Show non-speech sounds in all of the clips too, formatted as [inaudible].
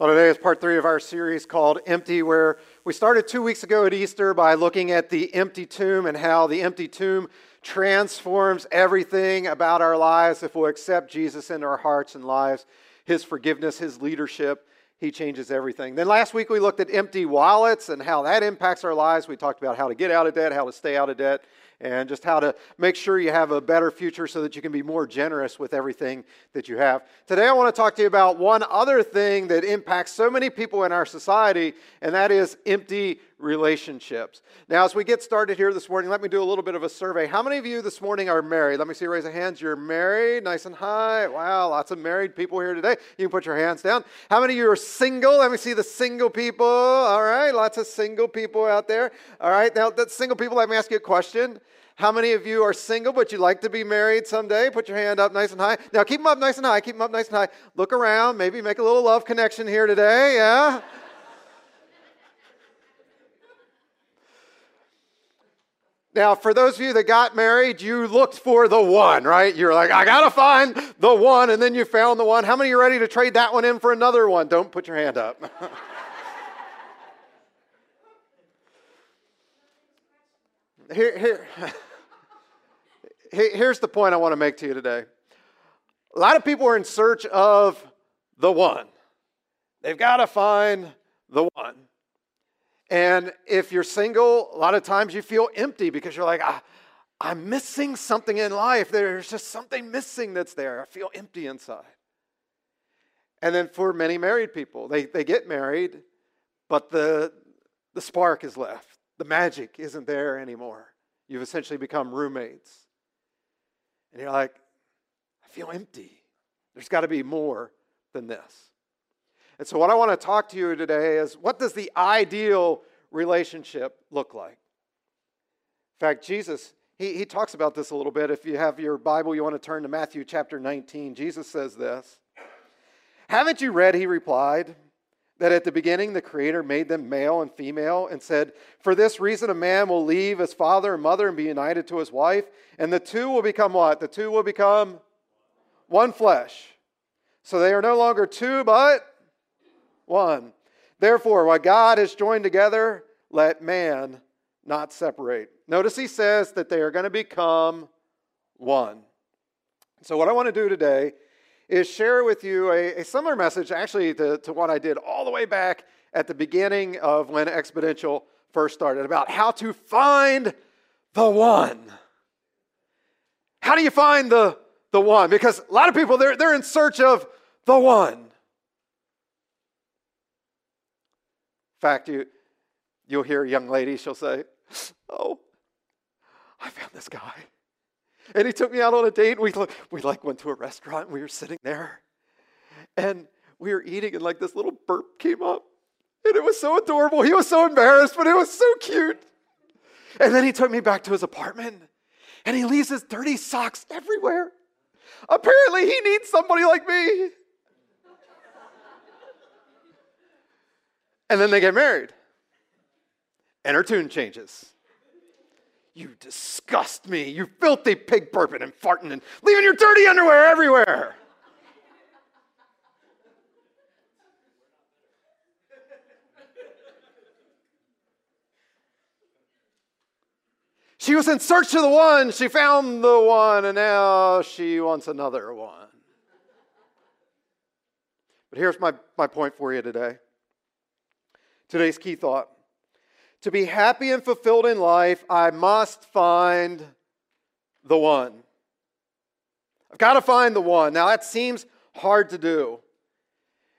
Well, today is part three of our series called Empty, where we started two weeks ago at Easter by looking at the empty tomb and how the empty tomb transforms everything about our lives if we'll accept Jesus into our hearts and lives, His forgiveness, His leadership. He changes everything. Then last week we looked at empty wallets and how that impacts our lives. We talked about how to get out of debt, how to stay out of debt, and just how to make sure you have a better future so that you can be more generous with everything that you have. Today, I want to talk to you about one other thing that impacts so many people in our society, and that is empty relationships. Now, as we get started here this morning, let me do a little bit of a survey. How many of you this morning are married? Let me see, raise a hands. You're married, nice and high. Wow, lots of married people here today. You can put your hands down. How many of you are single? Let me see the single people. All right, lots of single people out there. All right, now, that single people, let me ask you a question. How many of you are single but you'd like to be married someday? Put your hand up nice and high. Now keep them up nice and high. Keep them up nice and high. Look around. Maybe make a little love connection here today. Yeah? Now, for those of you that got married, you looked for the one, right? You're like, I gotta find the one, and then you found the one. How many are ready to trade that one in for another one? Don't put your hand up. [laughs] here, here, [laughs] here's the point I want to make to you today. A lot of people are in search of the one. They've got to find the one. And if you're single, a lot of times you feel empty because you're like, ah, I'm missing something in life. There's just something missing that's there. I feel empty inside. And then for many married people, they, they get married, but the, the spark is left. The magic isn't there anymore. You've essentially become roommates. And you're like, I feel empty. There's got to be more than this. And so, what I want to talk to you today is what does the ideal relationship look like? In fact, Jesus, he, he talks about this a little bit. If you have your Bible, you want to turn to Matthew chapter 19. Jesus says this Haven't you read, he replied, that at the beginning the Creator made them male and female and said, For this reason a man will leave his father and mother and be united to his wife, and the two will become what? The two will become one flesh. So they are no longer two, but one. Therefore, what God has joined together, let man not separate. Notice he says that they are going to become one. So, what I want to do today is share with you a, a similar message, actually, to, to what I did all the way back at the beginning of when Exponential first started about how to find the one. How do you find the, the one? Because a lot of people, they're, they're in search of the one. In fact, you, you'll hear a young lady, she'll say, Oh, I found this guy. And he took me out on a date. We, we like went to a restaurant and we were sitting there. And we were eating and like this little burp came up. And it was so adorable. He was so embarrassed, but it was so cute. And then he took me back to his apartment and he leaves his dirty socks everywhere. Apparently, he needs somebody like me. And then they get married. And her tune changes. You disgust me, you filthy pig burping and farting and leaving your dirty underwear everywhere. She was in search of the one, she found the one, and now she wants another one. But here's my, my point for you today. Today's key thought to be happy and fulfilled in life, I must find the one. I've got to find the one. Now, that seems hard to do.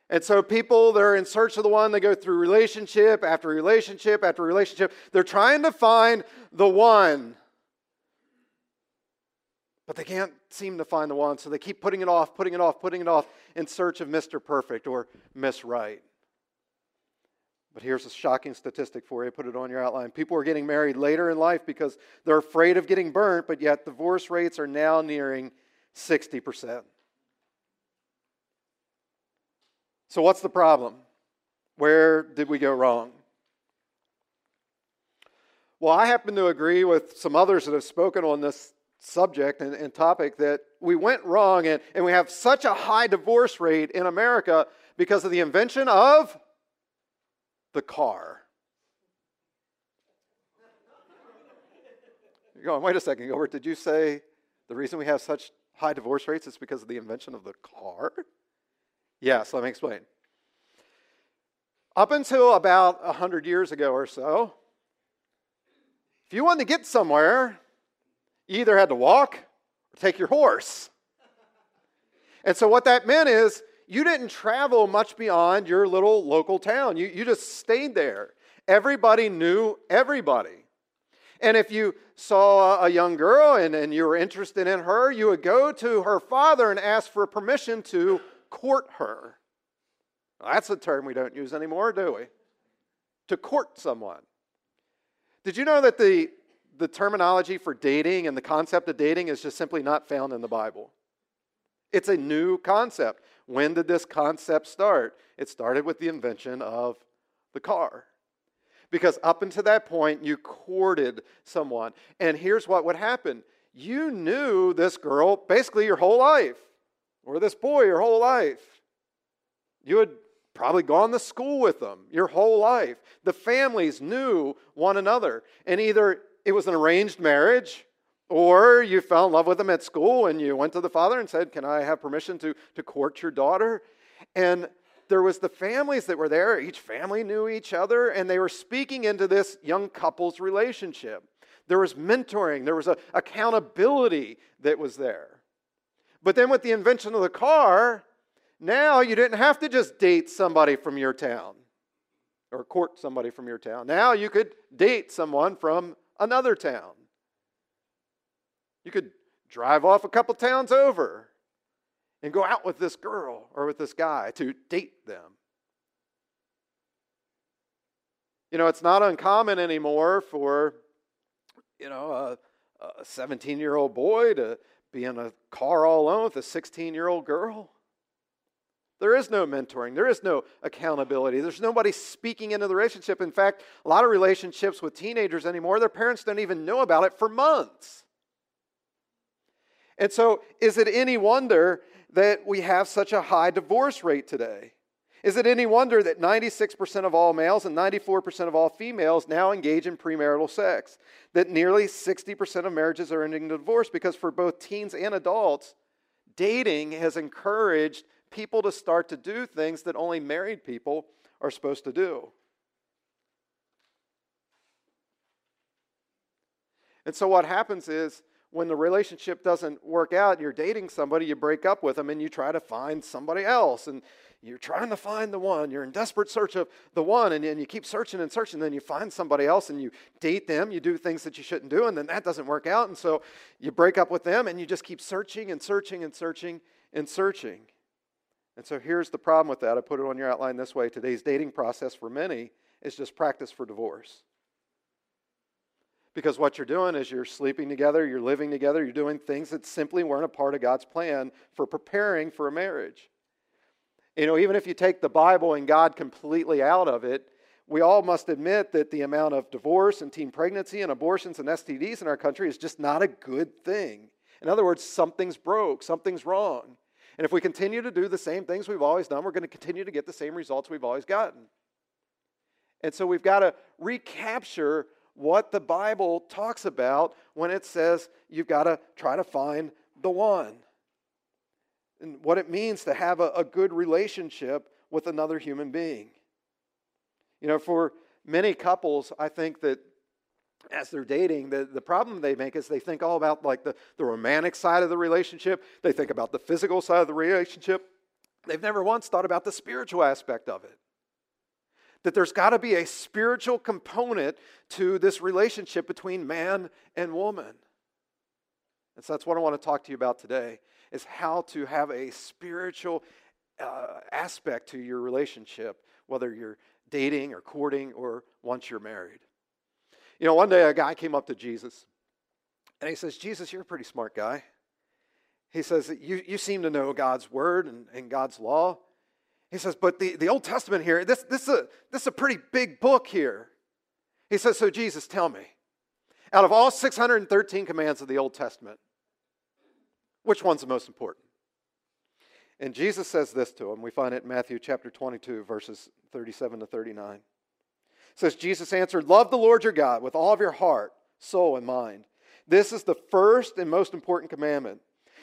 And so, people, they're in search of the one. They go through relationship after relationship after relationship. They're trying to find the one. But they can't seem to find the one. So they keep putting it off, putting it off, putting it off in search of Mr. Perfect or Miss Right. But here's a shocking statistic for you. Put it on your outline. People are getting married later in life because they're afraid of getting burnt, but yet divorce rates are now nearing 60%. So, what's the problem? Where did we go wrong? Well, I happen to agree with some others that have spoken on this subject and, and topic that we went wrong and, and we have such a high divorce rate in America Because of the invention of the car. You're going, wait a second, Gilbert, did you say the reason we have such high divorce rates is because of the invention of the car? Yes, let me explain. Up until about 100 years ago or so, if you wanted to get somewhere, you either had to walk or take your horse. And so, what that meant is you didn't travel much beyond your little local town. You, you just stayed there. Everybody knew everybody. And if you saw a young girl and, and you were interested in her, you would go to her father and ask for permission to court her. Well, that's a term we don't use anymore, do we? To court someone. Did you know that the, the terminology for dating and the concept of dating is just simply not found in the Bible? It's a new concept. When did this concept start? It started with the invention of the car. Because up until that point, you courted someone. And here's what would happen you knew this girl basically your whole life, or this boy your whole life. You had probably gone to school with them your whole life. The families knew one another. And either it was an arranged marriage, or you fell in love with them at school and you went to the father and said, Can I have permission to, to court your daughter? And there was the families that were there. Each family knew each other, and they were speaking into this young couple's relationship. There was mentoring, there was a accountability that was there. But then with the invention of the car, now you didn't have to just date somebody from your town or court somebody from your town. Now you could date someone from another town. You could drive off a couple towns over and go out with this girl or with this guy to date them. You know, it's not uncommon anymore for, you know, a, a 17 year old boy to be in a car all alone with a 16 year old girl. There is no mentoring. There is no accountability. There's nobody speaking into the relationship. In fact, a lot of relationships with teenagers anymore, their parents don't even know about it for months. And so, is it any wonder that we have such a high divorce rate today? Is it any wonder that 96% of all males and 94% of all females now engage in premarital sex? That nearly 60% of marriages are ending in divorce because for both teens and adults, dating has encouraged people to start to do things that only married people are supposed to do. And so what happens is when the relationship doesn't work out, you're dating somebody, you break up with them, and you try to find somebody else. And you're trying to find the one. You're in desperate search of the one, and, and you keep searching and searching. And then you find somebody else and you date them. You do things that you shouldn't do, and then that doesn't work out. And so you break up with them, and you just keep searching and searching and searching and searching. And so here's the problem with that. I put it on your outline this way today's dating process for many is just practice for divorce. Because what you're doing is you're sleeping together, you're living together, you're doing things that simply weren't a part of God's plan for preparing for a marriage. You know, even if you take the Bible and God completely out of it, we all must admit that the amount of divorce and teen pregnancy and abortions and STDs in our country is just not a good thing. In other words, something's broke, something's wrong. And if we continue to do the same things we've always done, we're going to continue to get the same results we've always gotten. And so we've got to recapture what the Bible talks about when it says you've got to try to find the one. And what it means to have a, a good relationship with another human being. You know, for many couples, I think that as they're dating, the, the problem they make is they think all about like the, the romantic side of the relationship. They think about the physical side of the relationship. They've never once thought about the spiritual aspect of it. That there's got to be a spiritual component to this relationship between man and woman. And so that's what I want to talk to you about today is how to have a spiritual uh, aspect to your relationship, whether you're dating or courting or once you're married. You know, one day a guy came up to Jesus and he says, Jesus, you're a pretty smart guy. He says, You, you seem to know God's word and, and God's law. He says, But the, the Old Testament here, this, this, is a, this is a pretty big book here. He says, So, Jesus, tell me, out of all 613 commands of the Old Testament, which one's the most important? And Jesus says this to him. We find it in Matthew chapter 22, verses 37 to 39. It says, Jesus answered, Love the Lord your God with all of your heart, soul, and mind. This is the first and most important commandment.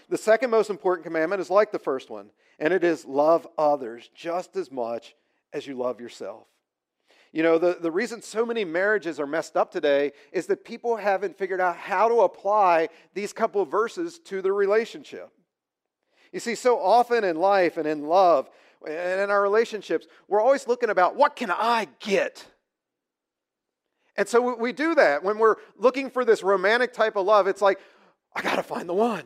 The second most important commandment is like the first one, and it is love others just as much as you love yourself. You know, the, the reason so many marriages are messed up today is that people haven't figured out how to apply these couple of verses to their relationship. You see, so often in life and in love and in our relationships, we're always looking about what can I get? And so we do that when we're looking for this romantic type of love. It's like, I got to find the one.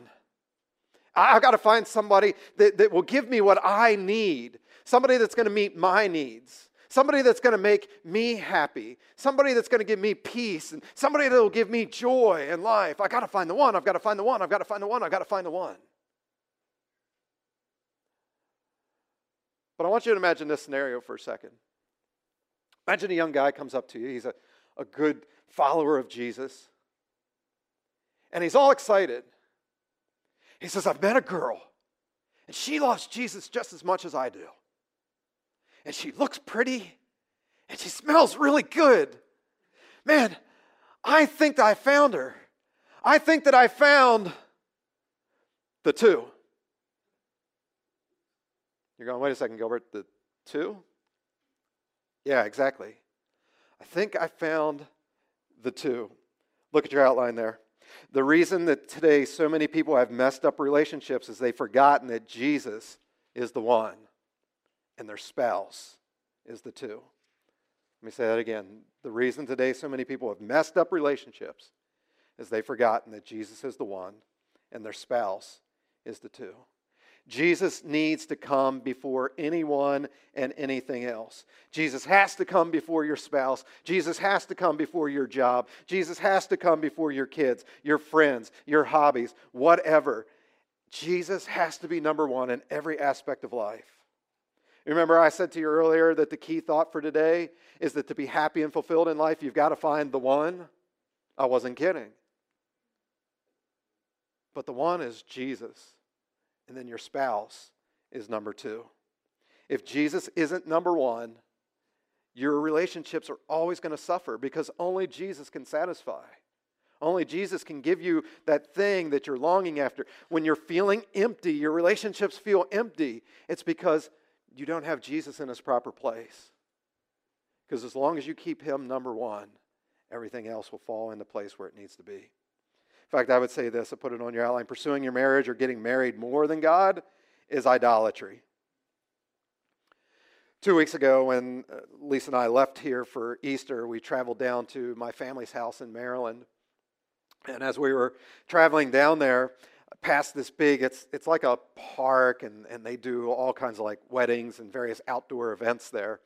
I've got to find somebody that, that will give me what I need, somebody that's going to meet my needs, somebody that's going to make me happy, somebody that's going to give me peace, and somebody that will give me joy in life. I've got to find the one. I've got to find the one. I've got to find the one. I've got to find the one. But I want you to imagine this scenario for a second. Imagine a young guy comes up to you. He's a, a good follower of Jesus. And he's all excited. He says, I've met a girl, and she loves Jesus just as much as I do. And she looks pretty, and she smells really good. Man, I think I found her. I think that I found the two. You're going, wait a second, Gilbert, the two? Yeah, exactly. I think I found the two. Look at your outline there. The reason that today so many people have messed up relationships is they've forgotten that Jesus is the one and their spouse is the two. Let me say that again. The reason today so many people have messed up relationships is they've forgotten that Jesus is the one and their spouse is the two. Jesus needs to come before anyone and anything else. Jesus has to come before your spouse. Jesus has to come before your job. Jesus has to come before your kids, your friends, your hobbies, whatever. Jesus has to be number one in every aspect of life. Remember, I said to you earlier that the key thought for today is that to be happy and fulfilled in life, you've got to find the one. I wasn't kidding. But the one is Jesus and then your spouse is number two. If Jesus isn't number one, your relationships are always going to suffer because only Jesus can satisfy. Only Jesus can give you that thing that you're longing after. When you're feeling empty, your relationships feel empty, it's because you don't have Jesus in his proper place. Because as long as you keep him number one, everything else will fall into place where it needs to be fact, I would say this I put it on your outline pursuing your marriage or getting married more than God is idolatry. Two weeks ago, when uh, Lisa and I left here for Easter, we traveled down to my family's house in Maryland. And as we were traveling down there, past this big, it's, it's like a park, and, and they do all kinds of like weddings and various outdoor events there.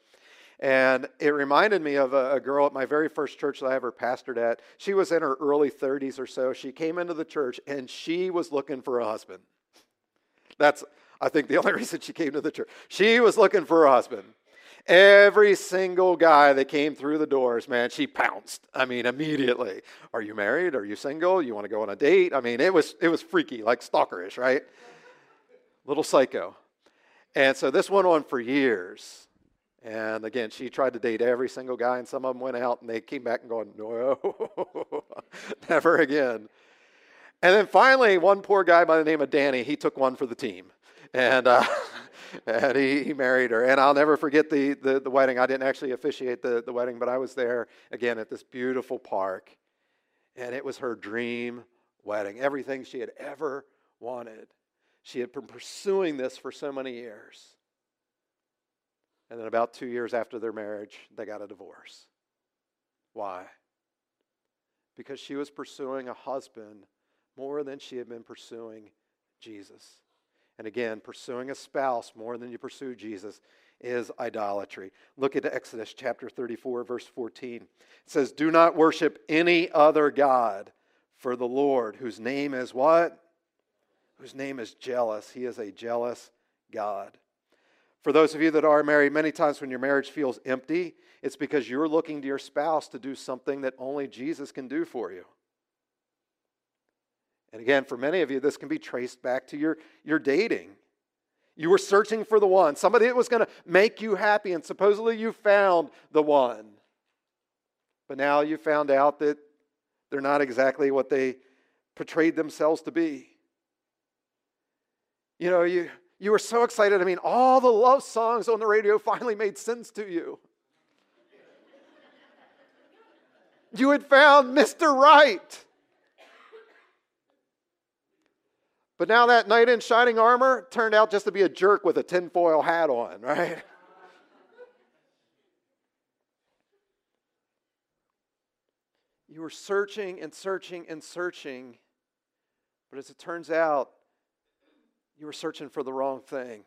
And it reminded me of a, a, girl at my very first church that I ever pastored at. She was in her early 30s or so. She came into the church and she was looking for a husband. That's, I think, the only [laughs] reason she came to the church. She was looking for a husband. Every single guy that came through the doors, man, she pounced. I mean, immediately. Are you married? Are you single? You want to go on a date? I mean, it was it was freaky, like stalkerish, right? Little psycho. And so this went on for years. And again, she tried to date every single guy, and some of them went out and they came back and going, no, [laughs] never again. And then finally, one poor guy by the name of Danny, he took one for the team. And, uh, [laughs] and he, he married her. And I'll never forget the, the, the, wedding. I didn't actually officiate the, the wedding, but I was there again at this beautiful park. And it was her dream wedding, everything she had ever wanted. She had been pursuing this for so many years. And then about two years after their marriage, they got a divorce. Why? Because she was pursuing a husband more than she had been pursuing Jesus. And again, pursuing a spouse more than you pursue Jesus is idolatry. Look at Exodus chapter 34, verse 14. It says, Do not worship any other God for the Lord, whose name is what? Whose name is jealous. He is a jealous God. For those of you that are married, many times when your marriage feels empty, it's because you're looking to your spouse to do something that only Jesus can do for you. And again, for many of you, this can be traced back to your, your dating. You were searching for the one, somebody that was going to make you happy, and supposedly you found the one. But now you found out that they're not exactly what they portrayed themselves to be. You know, you, you were so excited. I mean, all the love songs on the radio finally made sense to you. You had found Mr. Right. But now that knight in shining armor turned out just to be a jerk with a tinfoil hat on, right? You were searching and searching and searching, but as it turns out, you were searching for the wrong thing.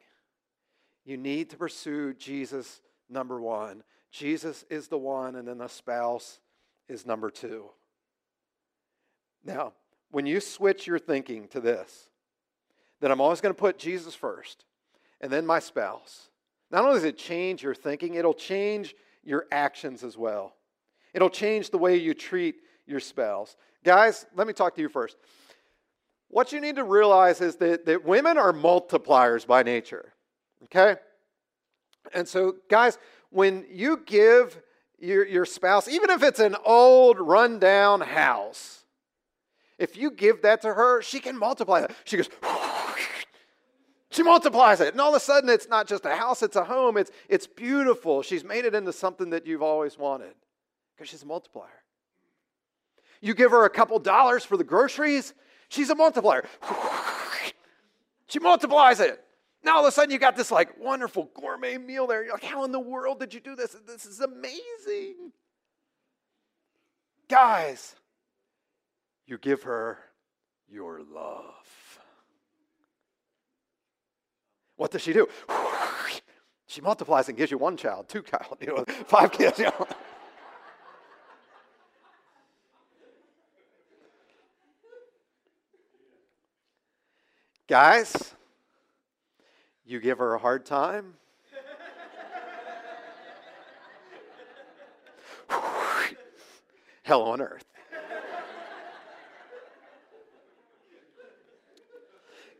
You need to pursue Jesus, number one. Jesus is the one, and then the spouse is number two. Now, when you switch your thinking to this, that I'm always going to put Jesus first and then my spouse, not only does it change your thinking, it'll change your actions as well. It'll change the way you treat your spouse. Guys, let me talk to you first. What you need to realize is that, that women are multipliers by nature. Okay? And so, guys, when you give your, your spouse, even if it's an old, rundown house, if you give that to her, she can multiply it. She goes, [laughs] she multiplies it. And all of a sudden, it's not just a house, it's a home. It's, it's beautiful. She's made it into something that you've always wanted because she's a multiplier. You give her a couple dollars for the groceries, she's a multiplier. she multiplies it. Now all of a sudden you got this like wonderful gourmet meal there. You're like, how in the world did you do this? This is amazing. Guys, you give her your love. What does she do? She multiplies and gives you one child, two child, you know, five kids. You know. Guys, you give her a hard time. Hell on earth.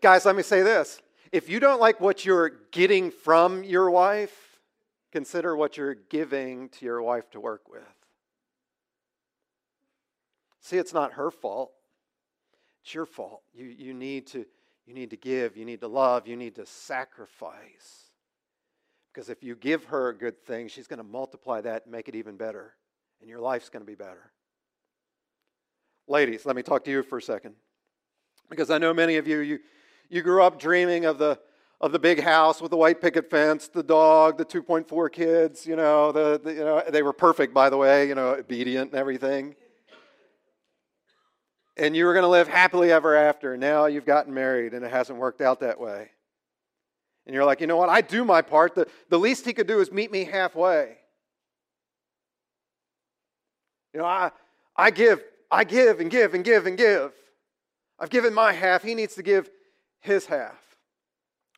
Guys, let me say this. If you don't like what you're getting from your wife, consider what you're giving to your wife to work with. See, it's not her fault, it's your fault. You, you need to you need to give, you need to love, you need to sacrifice. Because if you give her a good thing, she's going to multiply that and make it even better. And your life's going to be better. Ladies, let me talk to you for a second. Because I know many of you, you, you grew up dreaming of the, of the big house with the white picket fence, the dog, the 2.4 kids, you know, the, the, you know, they were perfect, by the way, you know, obedient and everything and you were going to live happily ever after. Now you've gotten married and it hasn't worked out that way. And you're like, you know what? I do my part. The, the least he could do is meet me halfway. You know, I, I give, I give and give and give and give. I've given my half. He needs to give his half.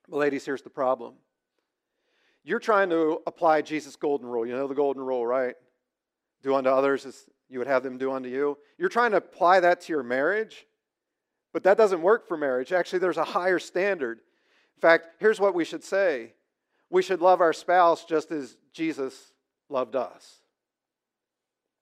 But, ladies, here's the problem. You're trying to apply Jesus' golden rule. You know the golden rule, right? Do unto others as you would have them do unto you. You're trying to apply that to your marriage, but that doesn't work for marriage. Actually, there's a higher standard. In fact, here's what we should say we should love our spouse just as Jesus loved us.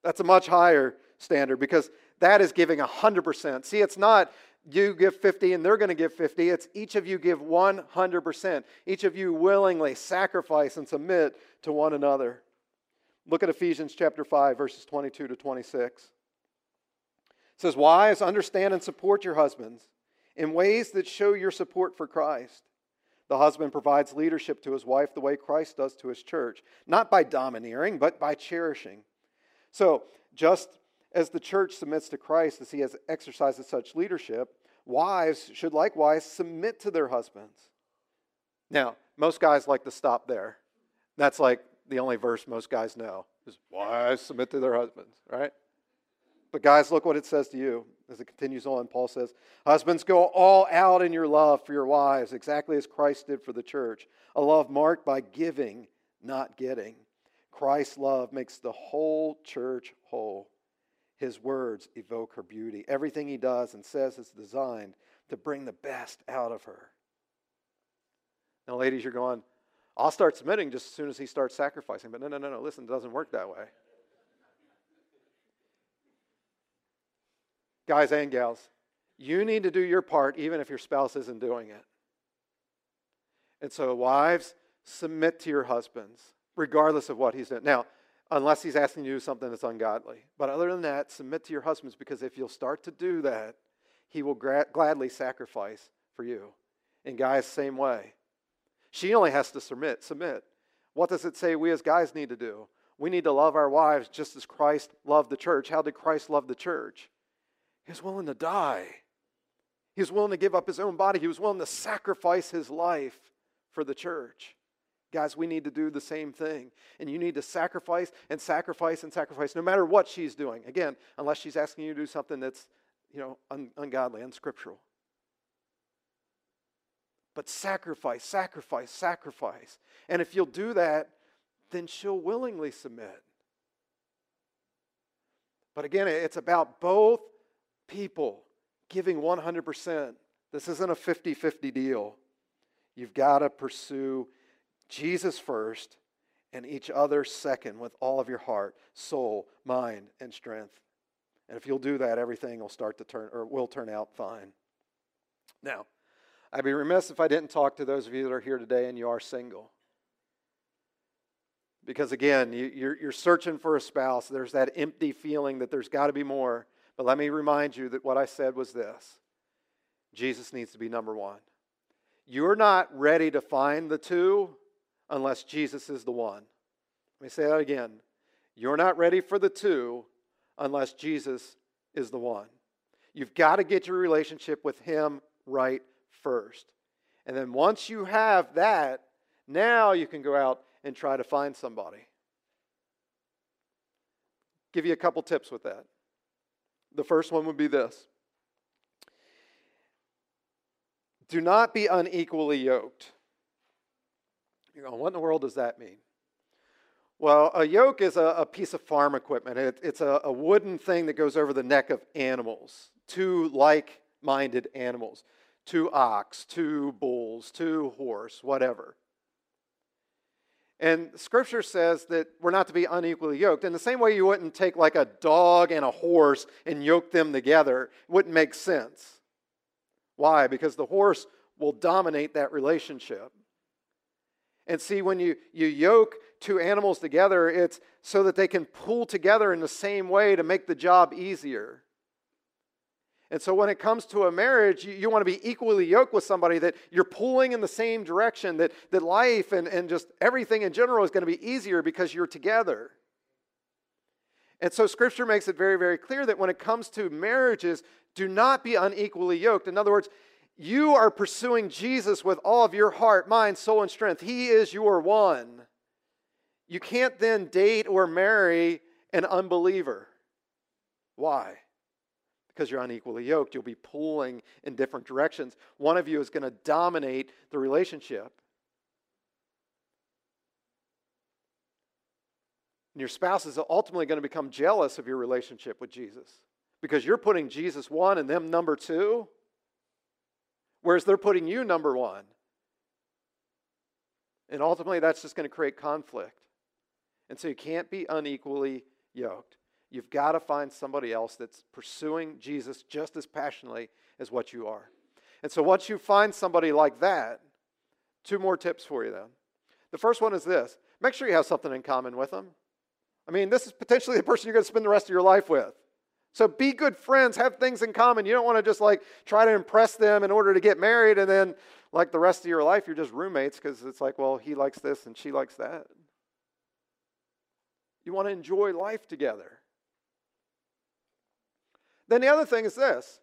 That's a much higher standard because that is giving 100%. See, it's not you give 50 and they're going to give 50. It's each of you give 100%. Each of you willingly sacrifice and submit to one another. Look at Ephesians chapter 5, verses 22 to 26. It says, Wives, understand and support your husbands in ways that show your support for Christ. The husband provides leadership to his wife the way Christ does to his church, not by domineering, but by cherishing. So, just as the church submits to Christ as he has exercised such leadership, wives should likewise submit to their husbands. Now, most guys like to stop there. That's like the only verse most guys know is wives submit to their husbands, right? But guys, look what it says to you as it continues on. Paul says, Husbands, go all out in your love for your wives, exactly as Christ did for the church. A love marked by giving, not getting. Christ's love makes the whole church whole. His words evoke her beauty. Everything he does and says is designed to bring the best out of her. Now, ladies, you're going, I'll start submitting just as soon as he starts sacrificing. But no, no, no, no. Listen, it doesn't work that way. Guys and gals, you need to do your part even if your spouse isn't doing it. And so, wives, submit to your husbands, regardless of what he's doing. Now, unless he's asking you to do something that's ungodly. But other than that, submit to your husbands because if you'll start to do that, he will gra- gladly sacrifice for you. And guys, same way. She only has to submit. Submit. What does it say we as guys need to do? We need to love our wives just as Christ loved the church. How did Christ love the church? He was willing to die. He was willing to give up his own body. He was willing to sacrifice his life for the church. Guys, we need to do the same thing. And you need to sacrifice and sacrifice and sacrifice no matter what she's doing. Again, unless she's asking you to do something that's, you know, un- ungodly, unscriptural. But sacrifice, sacrifice, sacrifice. And if you'll do that, then she'll willingly submit. But again, it's about both people giving 100%. This isn't a 50 50 deal. You've got to pursue Jesus first and each other second with all of your heart, soul, mind, and strength. And if you'll do that, everything will start to turn or will turn out fine. Now, I'd be remiss if I didn't talk to those of you that are here today and you are single. Because again, you, are searching for a spouse. There's that empty feeling that there's got to be more. But let me remind you that what I said was this Jesus needs to be number one. You're not ready to find the two unless Jesus is the one. Let me say that again. You're not ready for the two unless Jesus is the one. You've got to get your relationship with Him right first. And then once you have that, now you can go out and try to find somebody. Give you a couple tips with that. The first one would be this Do not be unequally yoked. You're going, what in the world does that mean? Well, a yoke is a, a piece of farm equipment. It, it's a, a wooden thing that goes over the neck of animals, two like minded animals two ox, two bulls, two horse, whatever. And scripture says that we're not to be unequally yoked. In the same way, you wouldn't take like a dog and a horse and yoke them together, it wouldn't make sense. Why? Because the horse will dominate that relationship. And see, when you, you yoke two animals together, it's so that they can pull together in the same way to make the job easier. And so when it comes to a marriage, you, you, want to be equally yoked with somebody that you're pulling in the same direction, that, that life and, and just everything in general is going to be easier because you're together. And so scripture makes it very, very clear that when it comes to marriages, do not be unequally yoked. In other words, you are pursuing Jesus with all of your heart, mind, soul, and strength. He is your one. You can't then date or marry an unbeliever. Why? Because you're unequally yoked. You'll be pulling in different directions. One of you is going to dominate the relationship. And your spouse is ultimately going to become jealous of your relationship with Jesus because you're putting Jesus one and them number two, whereas they're putting you number one. And ultimately, that's just going to create conflict. And so you can't be unequally yoked. You've got to find somebody else that's pursuing Jesus just as passionately as what you are. And so, once you find somebody like that, two more tips for you then. The first one is this make sure you have something in common with them. I mean, this is potentially the person you're going to spend the rest of your life with. So be good friends, have things in common. You don't want to just like try to impress them in order to get married and then like the rest of your life you're just roommates because it's like, well, he likes this and she likes that. You want to enjoy life together. Then the other thing is this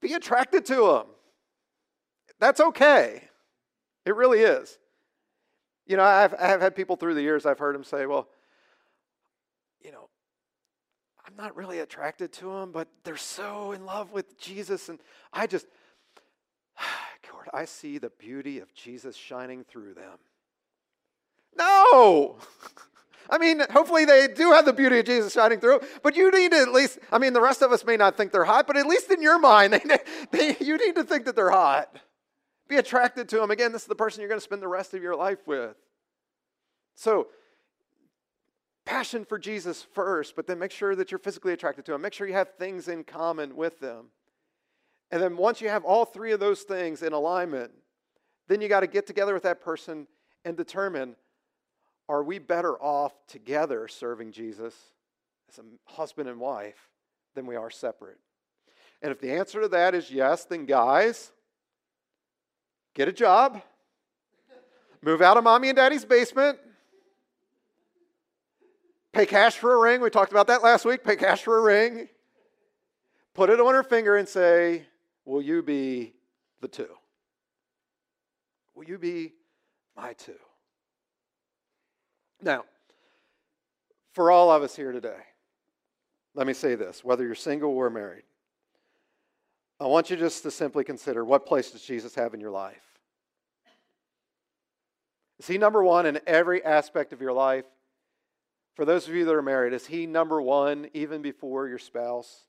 be attracted to them. That's okay. It really is. You know, I've, I've had people through the years, I've heard them say, well, you know, I'm not really attracted to them, but they're so in love with Jesus. And I just, [sighs] Lord, I see the beauty of Jesus shining through them. No! [laughs] I mean, hopefully they do have the beauty of Jesus shining through, but you need to at least, I mean, the rest of us may not think they're hot, but at least in your mind, [laughs] they, they, you need to think that they're hot. Be attracted to them. Again, this is the person you're going to spend the rest of your life with. So, passion for Jesus first, but then make sure that you're physically attracted to them. Make sure you have things in common with them. And then once you have all three of those things in alignment, then you got to get together with that person and determine are we better off together serving Jesus as a husband and wife than we are separate? And if the answer to that is yes, then guys, get a job, move out of mommy and daddy's basement, pay cash for a ring. We talked about that last week. Pay cash for a ring, put it on her finger, and say, Will you be the two? Will you be my two? Now, for all of us here today, let me say this whether you're single or married, I want you just to simply consider what place does Jesus have in your life? Is he number one in every aspect of your life? For those of you that are married, is he number one even before your spouse?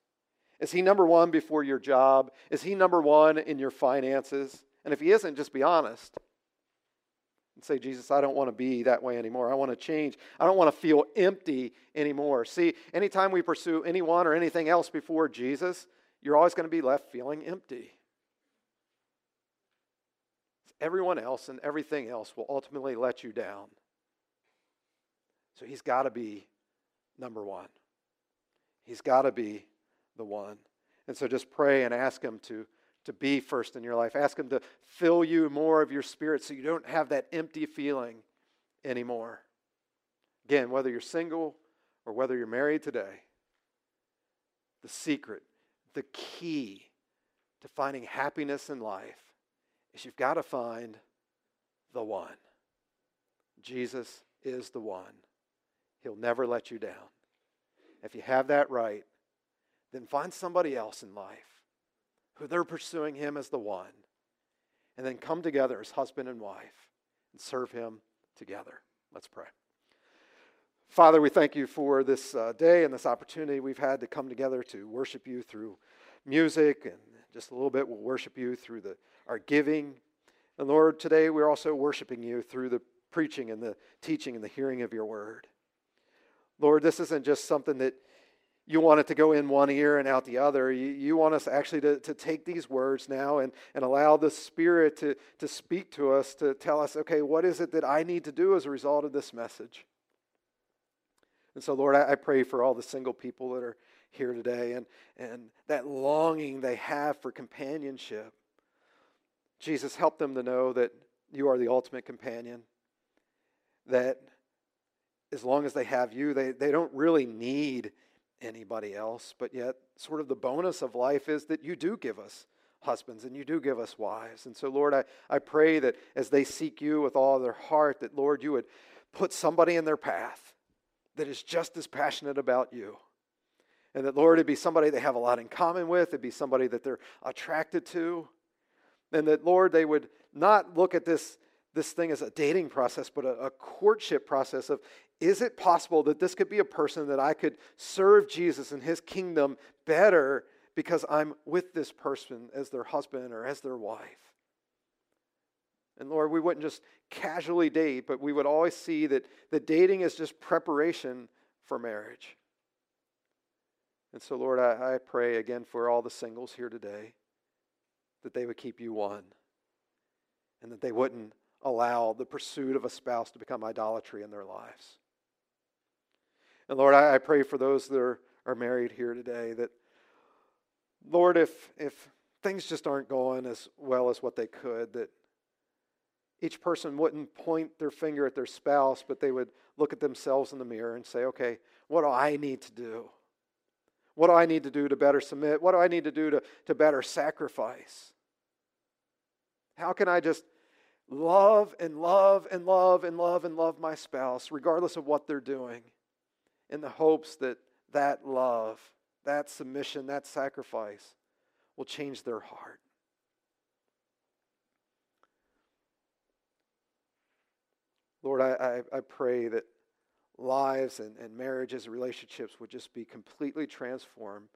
Is he number one before your job? Is he number one in your finances? And if he isn't, just be honest and say, Jesus, I don't want to be that way anymore. I want to change. I don't want to feel empty anymore. See, anytime we pursue anyone or anything else before Jesus, you're always going to be left feeling empty. Everyone else and everything else will ultimately let you down. So he's got to be number one. He's got to be the one. And so just pray and ask him to, to be first in your life. Ask him to fill you more of your spirit so you don't have that empty feeling anymore. Again, whether you're single or whether you're married today, the secret the key to finding happiness in life is you've got to find the one. Jesus is the one. He'll never let you down. If you have that right, then find somebody else in life who they're pursuing him as the one. And then come together as husband and wife and serve him together. Let's pray. Father, we thank you for this uh, day and this opportunity we've had to come together to worship you through music and just a little bit we'll worship you through the, our giving. And Lord, today we're also worshiping you through the preaching and the teaching and the hearing of your word. Lord, this isn't just something that you want it to go in one ear and out the other. You, you want us actually to, to take these words now and, and allow the Spirit to, to speak to us, to tell us, okay, what is it that I need to do as a result of this message? And so, Lord, I, I pray for all the single people that are here today and, and that longing they have for companionship. Jesus, help them to know that you are the ultimate companion, that as long as they have you, they, they don't really need anybody else. But yet, sort of the bonus of life is that you do give us husbands and you do give us wives. And so, Lord, I, I pray that as they seek you with all their heart, that, Lord, you would put somebody in their path that is just as passionate about you. And that, Lord, it'd be somebody they have a lot in common with, it'd be somebody that they're attracted to. And that, Lord, they would not look at this, this thing as a dating process, but a, a courtship process of is it possible that this could be a person that I could serve Jesus and his kingdom better because I'm with this person as their husband or as their wife? And Lord, we wouldn't just casually date, but we would always see that, the dating is just preparation for marriage. And so, Lord, I, I pray again for all the singles here today that they would keep you one and that they wouldn't allow the pursuit of a spouse to become idolatry in their lives. And Lord, I, I pray for those that are, are married here today that, Lord, if, if things just aren't going as well as what they could, that each person wouldn't point their finger at their spouse, but they would look at themselves in the mirror and say, okay, what do I need to do? What do I need to do to better submit? What do I need to do to, to better sacrifice? How can I just love and love and love and love and love my spouse, regardless of what they're doing, in the hopes that that love, that submission, that sacrifice will change their heart? Lord, I, I, I pray that lives and, and marriages and relationships would just be completely transformed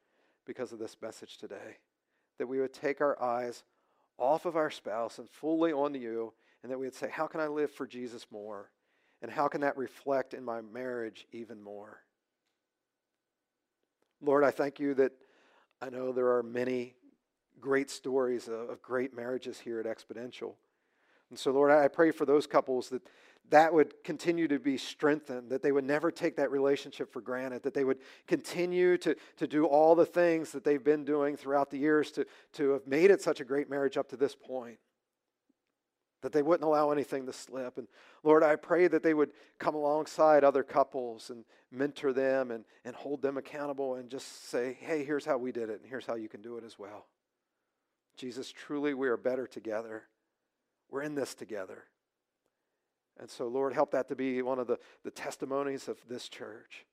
because of this message today. That we would take our eyes off of our spouse and fully onto you, and that we would say, How can I live for Jesus more? And how can that reflect in my marriage even more? Lord, I thank you that I know there are many great stories of, great marriages here at Exponential. And so, Lord, I pray for those couples that that would continue to be strengthened, that they would never take that relationship for granted, that they would continue to, to do all the things that they've been doing throughout the years to, to have made it such a great marriage up to this point, that they wouldn't allow anything to slip. And Lord, I pray that they would come alongside other couples and mentor them and, and hold them accountable and just say, hey, here's how we did it, and here's how you can do it as well. Jesus, truly, we are better together. We're in this together. And so, Lord, help that to be one of the, the testimonies of this church.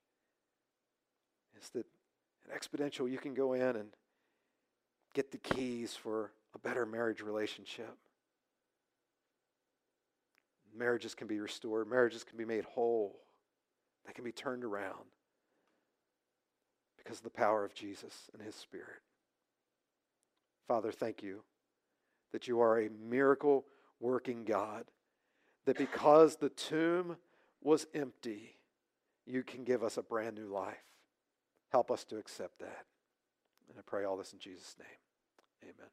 Is that an Exponential, you can go in and get the keys for a better marriage relationship. Marriages can be restored, marriages can be made whole, they can be turned around because of the power of Jesus and His Spirit. Father, thank you that you are a miracle working God that because the tomb was empty, you can give us a brand new life. Help us to accept that. And I pray all this in Jesus' name. Amen.